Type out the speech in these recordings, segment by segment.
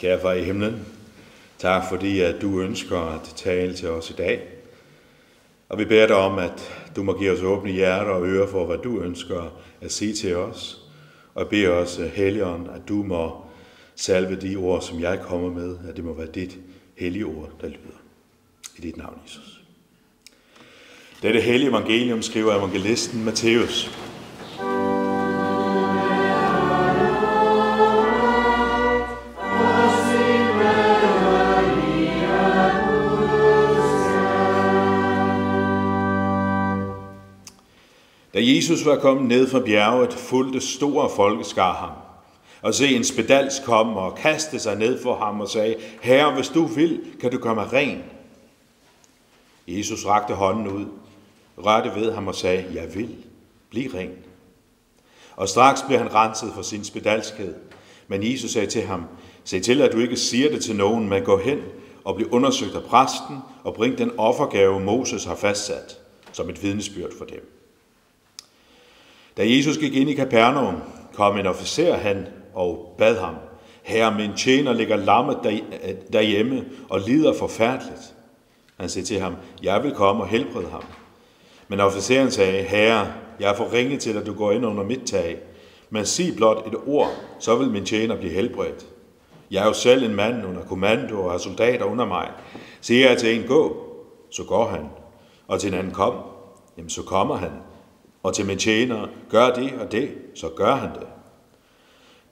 Kære far i himlen, tak fordi at du ønsker at tale til os i dag. Og vi beder dig om, at du må give os åbne hjerter og ører for, hvad du ønsker at sige til os. Og jeg beder os, eh, Helligånd, at du må salve de ord, som jeg kommer med, at det må være dit hellige ord, der lyder. I dit navn, Jesus. Dette hellige evangelium skriver evangelisten Matthæus. Da Jesus var kommet ned fra bjerget, fulgte store folkeskar ham. Og se, en spedals kom og kastede sig ned for ham og sagde, Herre, hvis du vil, kan du komme ren. Jesus rakte hånden ud, rørte ved ham og sagde, Jeg vil, bliv ren. Og straks blev han renset for sin spedalskhed. Men Jesus sagde til ham, Se til, at du ikke siger det til nogen, men gå hen og bliv undersøgt af præsten og bring den offergave, Moses har fastsat, som et vidnesbyrd for dem. Da Jesus gik ind i Kapernaum, kom en officer hen og bad ham, Herre, min tjener ligger lammet derhjemme og lider forfærdeligt. Han sagde til ham, jeg vil komme og helbrede ham. Men officeren sagde, Herre, jeg er for ringe til, at du går ind under mit tag. Men sig blot et ord, så vil min tjener blive helbredt. Jeg er jo selv en mand under kommando og har soldater under mig. Siger jeg til en, gå, så går han. Og til en anden, kom, jamen så kommer han og til min tjener, gør det og det, så gør han det.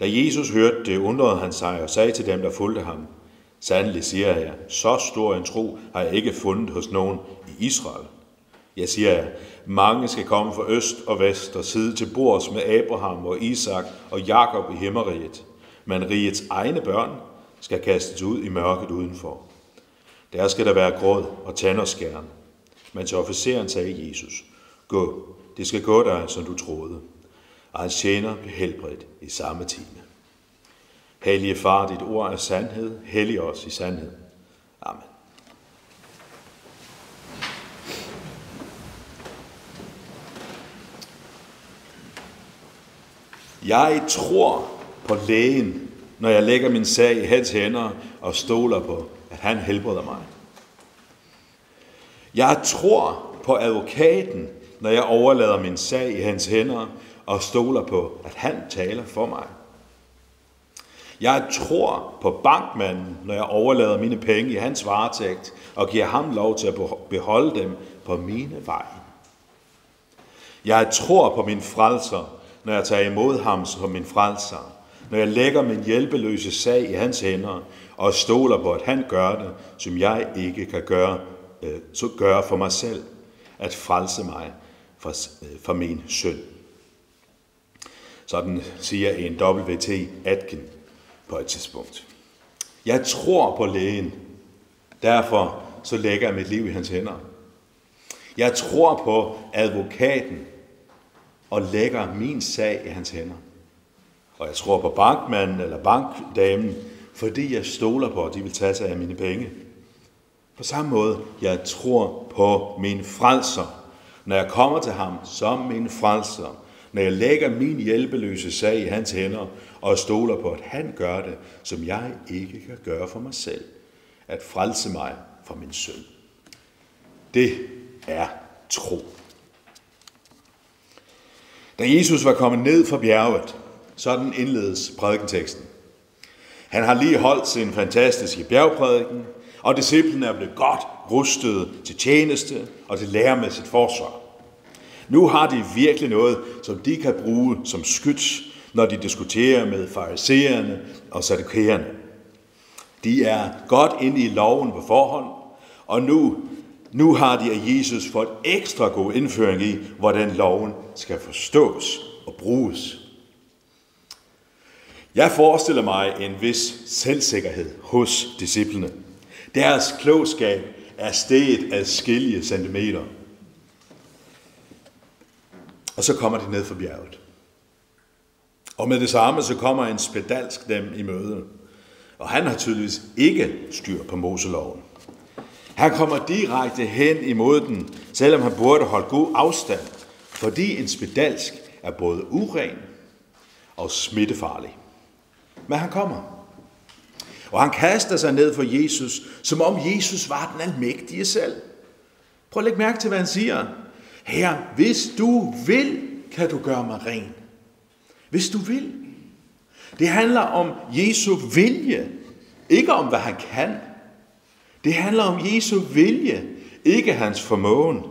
Da Jesus hørte det, undrede han sig og sagde til dem, der fulgte ham, Sandelig siger jeg, så stor en tro har jeg ikke fundet hos nogen i Israel. Jeg siger jer, mange skal komme fra øst og vest og sidde til bords med Abraham og Isak og Jakob i himmeriget, men rigets egne børn skal kastes ud i mørket udenfor. Der skal der være gråd og tanderskæren. Men til officeren sagde Jesus, gå, det skal gå dig, som du troede. Og hans tjener blev helbredt i samme time. Hellige far, dit ord er sandhed. Hellig os i sandhed. Amen. Jeg tror på lægen, når jeg lægger min sag i hans hænder og stoler på, at han helbreder mig. Jeg tror på advokaten, når jeg overlader min sag i hans hænder og stoler på, at han taler for mig. Jeg tror på bankmanden, når jeg overlader mine penge i hans varetægt og giver ham lov til at beholde dem på mine veje. Jeg tror på min frelser, når jeg tager imod ham som min frelser, når jeg lægger min hjælpeløse sag i hans hænder og stoler på, at han gør det, som jeg ikke kan gøre, øh, så gøre for mig selv, at frelse mig for, øh, for min søn. Sådan siger en W.T. Atkin på et tidspunkt. Jeg tror på lægen, derfor så lægger jeg mit liv i hans hænder. Jeg tror på advokaten og lægger min sag i hans hænder. Og jeg tror på bankmanden eller bankdamen, fordi jeg stoler på, at de vil tage sig af mine penge. På samme måde, jeg tror på min frelser, når jeg kommer til ham som min frelser, når jeg lægger min hjælpeløse sag i hans hænder og stoler på, at han gør det, som jeg ikke kan gøre for mig selv, at frelse mig fra min søn. Det er tro. Da Jesus var kommet ned fra bjerget, sådan indledes prædikenteksten. Han har lige holdt sin fantastiske bjergprædiken, og disciplene er blevet godt rustet til tjeneste og til læremæssigt forsvar. Nu har de virkelig noget, som de kan bruge som skyts, når de diskuterer med farisererne og sadukæerne. De er godt inde i loven på forhånd, og nu, nu har de af Jesus fået ekstra god indføring i, hvordan loven skal forstås og bruges. Jeg forestiller mig en vis selvsikkerhed hos disciplene. Deres klogskab er steget af skilje centimeter. Og så kommer de ned fra bjerget. Og med det samme, så kommer en spedalsk dem i møde. Og han har tydeligvis ikke styr på Moseloven. Han kommer direkte hen imod den, selvom han burde holde god afstand, fordi en spedalsk er både uren og smittefarlig. Men han kommer. Og han kaster sig ned for Jesus, som om Jesus var den almægtige selv. Prøv at lægge mærke til, hvad han siger. Her, hvis du vil, kan du gøre mig ren. Hvis du vil. Det handler om Jesu vilje, ikke om hvad han kan. Det handler om Jesu vilje, ikke hans formåen.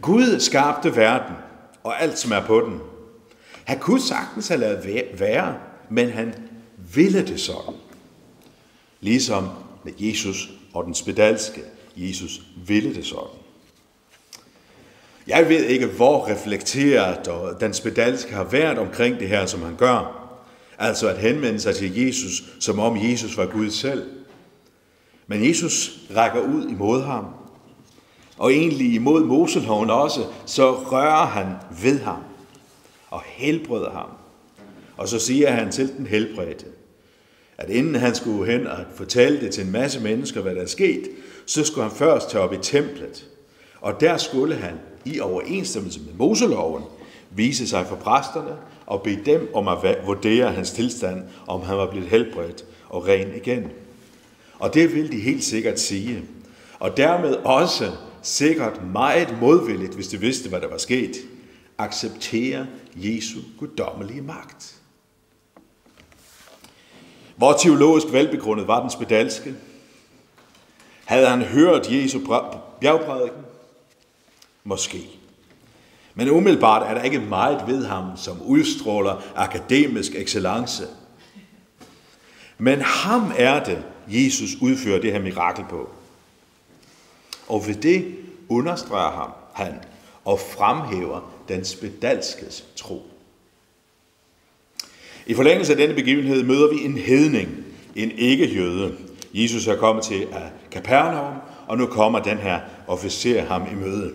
Gud skabte verden og alt, som er på den. Han kunne sagtens have lavet være, men han ville det sådan. Ligesom med Jesus og den spedalske. Jesus ville det sådan. Jeg ved ikke, hvor reflekteret og den spedalske har været omkring det her, som han gør. Altså at henvende sig til Jesus, som om Jesus var Gud selv. Men Jesus rækker ud imod ham. Og egentlig imod Moseloven også, så rører han ved ham og helbreder ham. Og så siger han til den helbredte, at inden han skulle hen og fortælle det til en masse mennesker, hvad der er sket, så skulle han først tage op i templet. Og der skulle han, i overensstemmelse med Moseloven, vise sig for præsterne og bede dem om at vurdere hans tilstand, om han var blevet helbredt og ren igen. Og det vil de helt sikkert sige. Og dermed også sikkert meget modvilligt, hvis de vidste, hvad der var sket, acceptere Jesu guddommelige magt. Hvor teologisk velbegrundet var den spedalske? Havde han hørt Jesu bjergprædiken? Måske. Men umiddelbart er der ikke meget ved ham, som udstråler akademisk excellence. Men ham er det, Jesus udfører det her mirakel på. Og ved det understreger ham han og fremhæver den spedalskes tro. I forlængelse af denne begivenhed møder vi en hedning, en ikke-jøde. Jesus er kommet til af Kapernaum, og nu kommer den her officer ham i møde.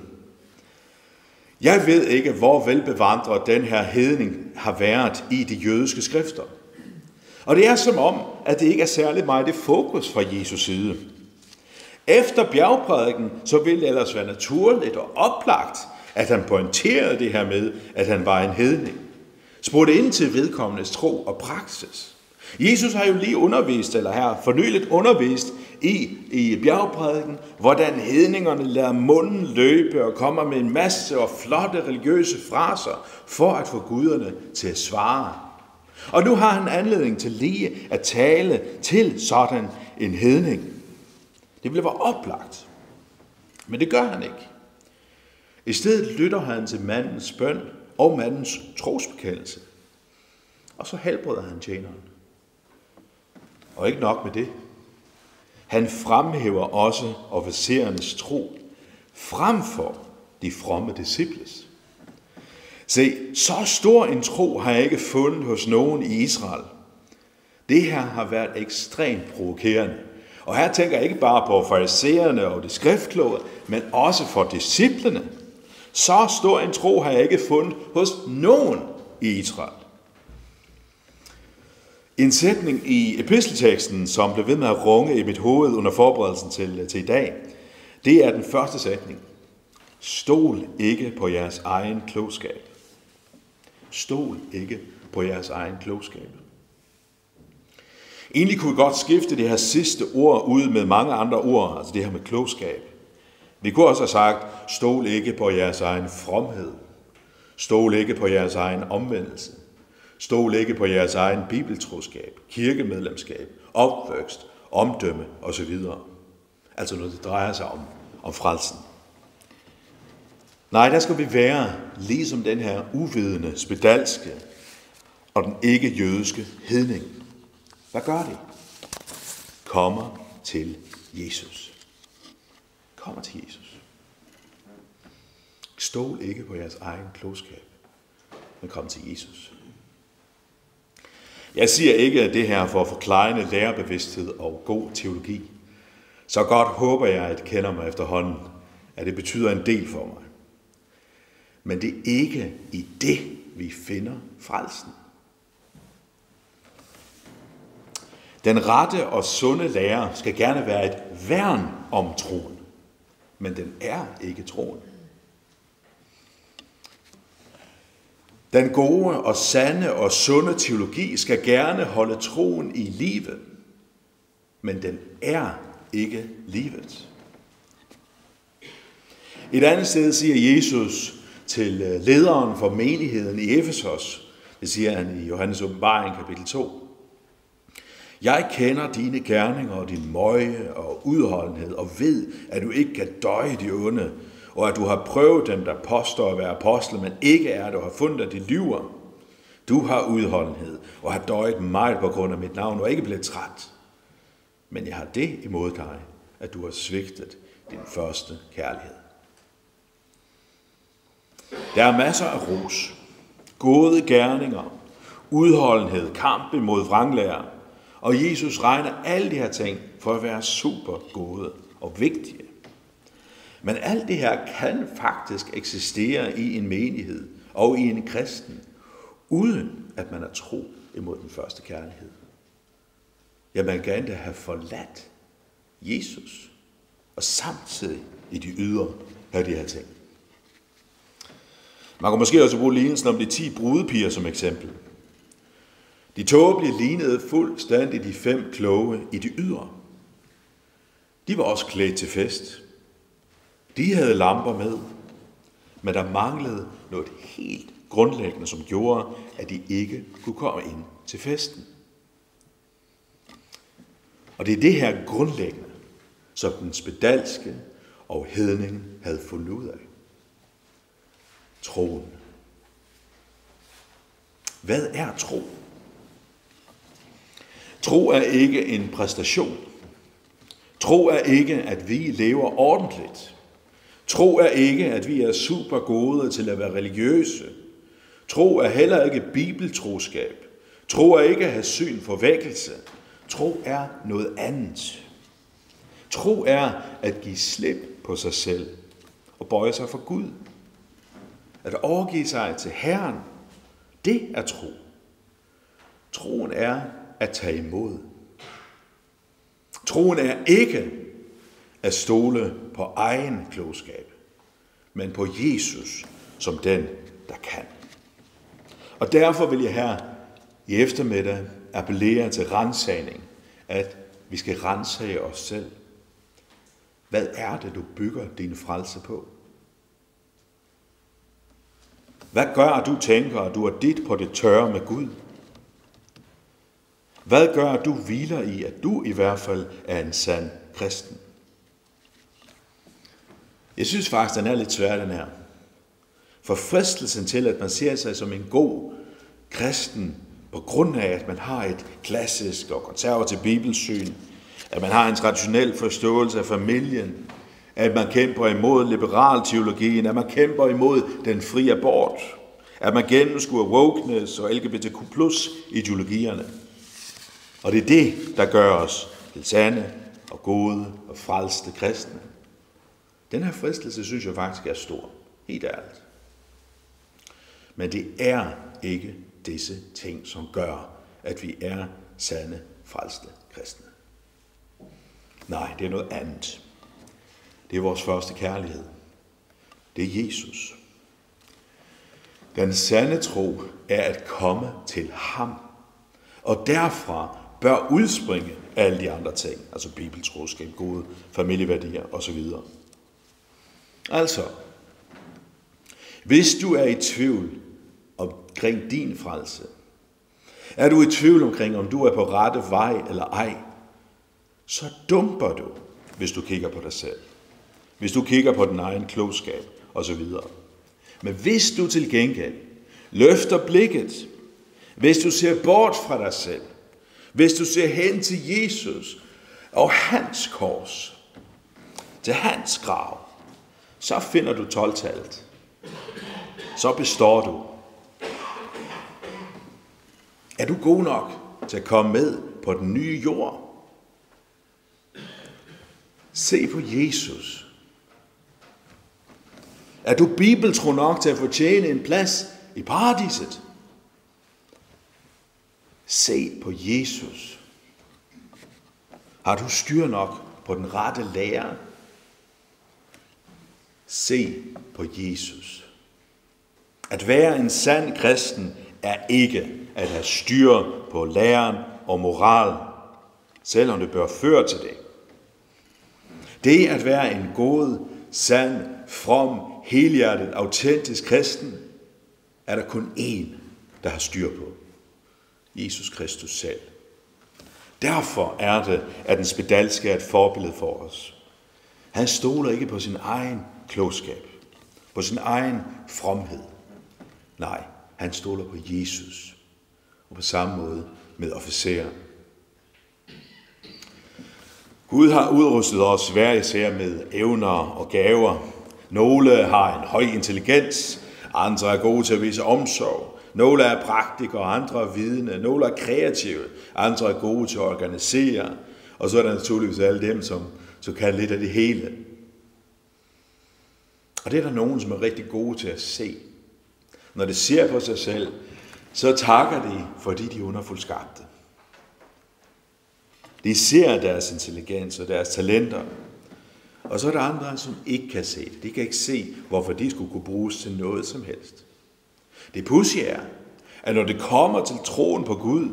Jeg ved ikke, hvor velbevandret den her hedning har været i de jødiske skrifter. Og det er som om, at det ikke er særlig meget det fokus fra Jesus side. Efter bjergprædiken, så ville det ellers være naturligt og oplagt, at han pointerede det her med, at han var en hedning. Spurgte ind til vedkommendes tro og praksis. Jesus har jo lige undervist, eller her fornyligt undervist i, i bjergprædiken, hvordan hedningerne lader munden løbe og kommer med en masse og flotte religiøse fraser for at få guderne til at svare. Og nu har han anledning til lige at tale til sådan en hedning. Det ville være oplagt. Men det gør han ikke. I stedet lytter han til mandens bøn og mandens trosbekendelse. Og så helbreder han tjeneren. Og ikke nok med det. Han fremhæver også officerernes tro frem for de fromme disciples. Se, så stor en tro har jeg ikke fundet hos nogen i Israel. Det her har været ekstremt provokerende. Og her tænker jeg ikke bare på farisæerne og de skriftkloge, men også for disciplene. Så stor en tro har jeg ikke fundet hos nogen i Israel. En sætning i epistelteksten, som blev ved med at runge i mit hoved under forberedelsen til, til i dag, det er den første sætning. Stol ikke på jeres egen klogskab. Stol ikke på jeres egen klogskab. Egentlig kunne vi godt skifte det her sidste ord ud med mange andre ord, altså det her med klogskab. Vi kunne også have sagt, stol ikke på jeres egen fromhed. Stol ikke på jeres egen omvendelse. Stol ikke på jeres egen bibeltroskab, kirkemedlemskab, opvækst, omdømme osv. Altså når det drejer sig om, om frelsen. Nej, der skal vi være ligesom den her uvidende, spedalske og den ikke-jødiske hedning. Hvad gør de? Kommer til Jesus. Kommer til Jesus. Stol ikke på jeres egen klogskab, men kom til Jesus. Jeg siger ikke det her for at forklejne lærerbevidsthed og god teologi. Så godt håber jeg, at I kender mig efterhånden, at det betyder en del for mig. Men det er ikke i det, vi finder frelsen. Den rette og sunde lærer skal gerne være et værn om troen, men den er ikke troen. Den gode og sande og sunde teologi skal gerne holde troen i live, men den er ikke livet. Et andet sted siger Jesus til øh, lederen for menigheden i Efesos, det siger han i Johannes åbenbaring kapitel 2. Jeg kender dine gerninger og din møje og udholdenhed, og ved, at du ikke kan døje de onde, og at du har prøvet dem, der påstår at være apostle, men ikke er det, og har fundet, at de lyver. Du har udholdenhed, og har døjet meget på grund af mit navn, og ikke blevet træt. Men jeg har det imod dig, at du har svigtet din første kærlighed. Der er masser af ros, gode gerninger, udholdenhed, kamp imod vranglærer, og Jesus regner alle de her ting for at være super gode og vigtige. Men alt det her kan faktisk eksistere i en menighed og i en kristen, uden at man er tro imod den første kærlighed. Ja, man kan endda have forladt Jesus, og samtidig i de ydre have de her ting. Man kan måske også bruge lignelsen om de 10 brudepiger som eksempel. De tåbelige lignede fuldstændig de fem kloge i de ydre. De var også klædt til fest. De havde lamper med, men der manglede noget helt grundlæggende, som gjorde, at de ikke kunne komme ind til festen. Og det er det her grundlæggende, som den spedalske og hedningen havde fundet ud af. Troen. Hvad er tro? Tro er ikke en præstation. Tro er ikke, at vi lever ordentligt. Tro er ikke, at vi er super gode til at være religiøse. Tro er heller ikke bibeltroskab. Tro er ikke at have syn for vækkelse. Tro er noget andet. Tro er at give slip på sig selv og bøje sig for Gud. At overgive sig til Herren, det er tro. Troen er at tage imod. Troen er ikke at stole på egen klogskab, men på Jesus som den, der kan. Og derfor vil jeg her i eftermiddag appellere til rensagning, at vi skal rensage os selv. Hvad er det, du bygger din frelse på? Hvad gør, at du tænker, at du er dit på det tørre med Gud? Hvad gør, at du hviler i, at du i hvert fald er en sand kristen? Jeg synes faktisk, den er lidt svær, den her. For fristelsen til, at man ser sig som en god kristen, på grund af, at man har et klassisk og konservativt bibelsyn, at man har en traditionel forståelse af familien, at man kæmper imod liberal teologien, at man kæmper imod den frie abort, at man gennemskuer wokeness og LGBTQ plus ideologierne. Og det er det, der gør os til sande og gode og frelste kristne. Den her fristelse synes jeg faktisk er stor. Helt ærligt. Men det er ikke disse ting, som gør, at vi er sande, frelste kristne. Nej, det er noget andet. Det er vores første kærlighed. Det er Jesus. Den sande tro er at komme til ham. Og derfra bør udspringe alle de andre ting, altså bibeltroskab, gode familieværdier osv. Altså, hvis du er i tvivl omkring din frelse, er du i tvivl omkring, om du er på rette vej eller ej, så dumper du, hvis du kigger på dig selv. Hvis du kigger på din egen klogskab osv. Men hvis du til gengæld løfter blikket, hvis du ser bort fra dig selv, hvis du ser hen til Jesus og hans kors, til hans grav, så finder du 12-tallet. Så består du. Er du god nok til at komme med på den nye jord? Se på Jesus. Er du bibeltro nok til at fortjene en plads i paradiset? Se på Jesus. Har du styr nok på den rette lære? Se på Jesus. At være en sand kristen er ikke at have styr på læren og moral, selvom det bør føre til det. Det at være en god, sand, from, helhjertet, autentisk kristen, er der kun én, der har styr på. Jesus Kristus selv. Derfor er det, at den spedalske er et forbillede for os. Han stoler ikke på sin egen klogskab, på sin egen fromhed. Nej, han stoler på Jesus. Og på samme måde med officeren. Gud har udrustet os hver især med evner og gaver. Nogle har en høj intelligens, andre er gode til at vise omsorg. Nogle er praktikere, andre er vidne. Nogle er kreative, andre er gode til at organisere. Og så er der naturligvis alle dem, som så kan lidt af det hele. Og det er der nogen, som er rigtig gode til at se. Når de ser på sig selv, så takker de, fordi de er underfuldt skabte. De ser deres intelligens og deres talenter. Og så er der andre, som ikke kan se det. De kan ikke se, hvorfor de skulle kunne bruges til noget som helst. Det pudsige er, at når det kommer til troen på Gud,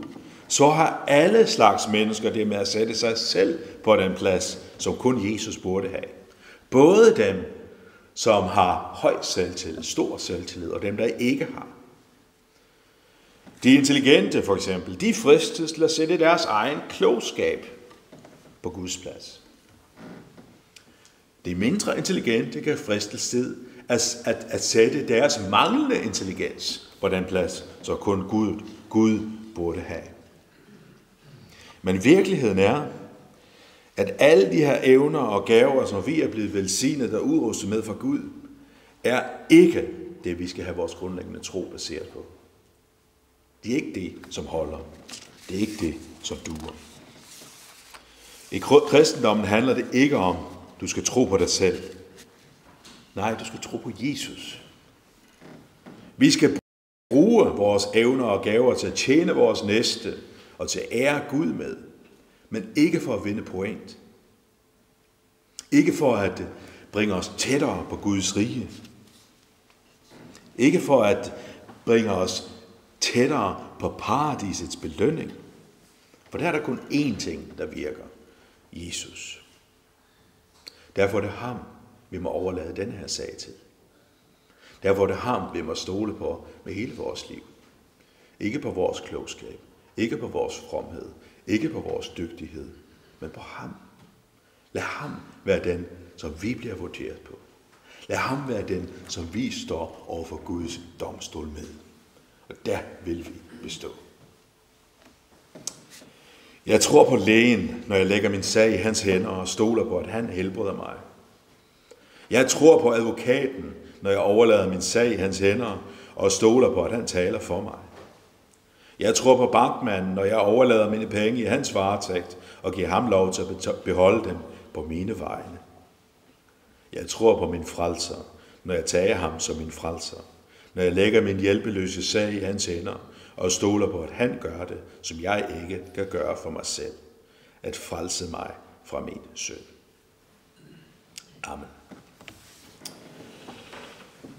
så har alle slags mennesker det med at sætte sig selv på den plads, som kun Jesus burde have. Både dem, som har høj selvtillid, stor selvtillid, og dem, der ikke har. De intelligente for eksempel, de fristes til at sætte deres egen klogskab på Guds plads. De mindre intelligente kan fristes til at, at, at sætte deres manglende intelligens på den plads, så kun Gud, Gud burde have. Men virkeligheden er, at alle de her evner og gaver, som vi er blevet velsignet og udrustet med fra Gud, er ikke det, vi skal have vores grundlæggende tro baseret på. Det er ikke det, som holder. Det er ikke det, som duer. I kristendommen handler det ikke om, at du skal tro på dig selv. Nej, du skal tro på Jesus. Vi skal bruge vores evner og gaver til at tjene vores næste og til at ære Gud med, men ikke for at vinde point. Ikke for at bringe os tættere på Guds rige. Ikke for at bringe os tættere på paradisets belønning. For der er der kun én ting, der virker. Jesus. Derfor er det ham, vi må overlade den her sag til. Der hvor det ham, vi må stole på med hele vores liv. Ikke på vores klogskab, ikke på vores fromhed, ikke på vores dygtighed, men på ham. Lad ham være den, som vi bliver vurderet på. Lad ham være den, som vi står over for Guds domstol med. Og der vil vi bestå. Jeg tror på lægen, når jeg lægger min sag i hans hænder og stoler på, at han helbreder mig. Jeg tror på advokaten, når jeg overlader min sag i hans hænder og stoler på, at han taler for mig. Jeg tror på bankmanden, når jeg overlader mine penge i hans varetægt og giver ham lov til at beholde dem på mine vegne. Jeg tror på min frelser, når jeg tager ham som min frelser. Når jeg lægger min hjælpeløse sag i hans hænder og stoler på, at han gør det, som jeg ikke kan gøre for mig selv. At frelse mig fra min synd. Amen.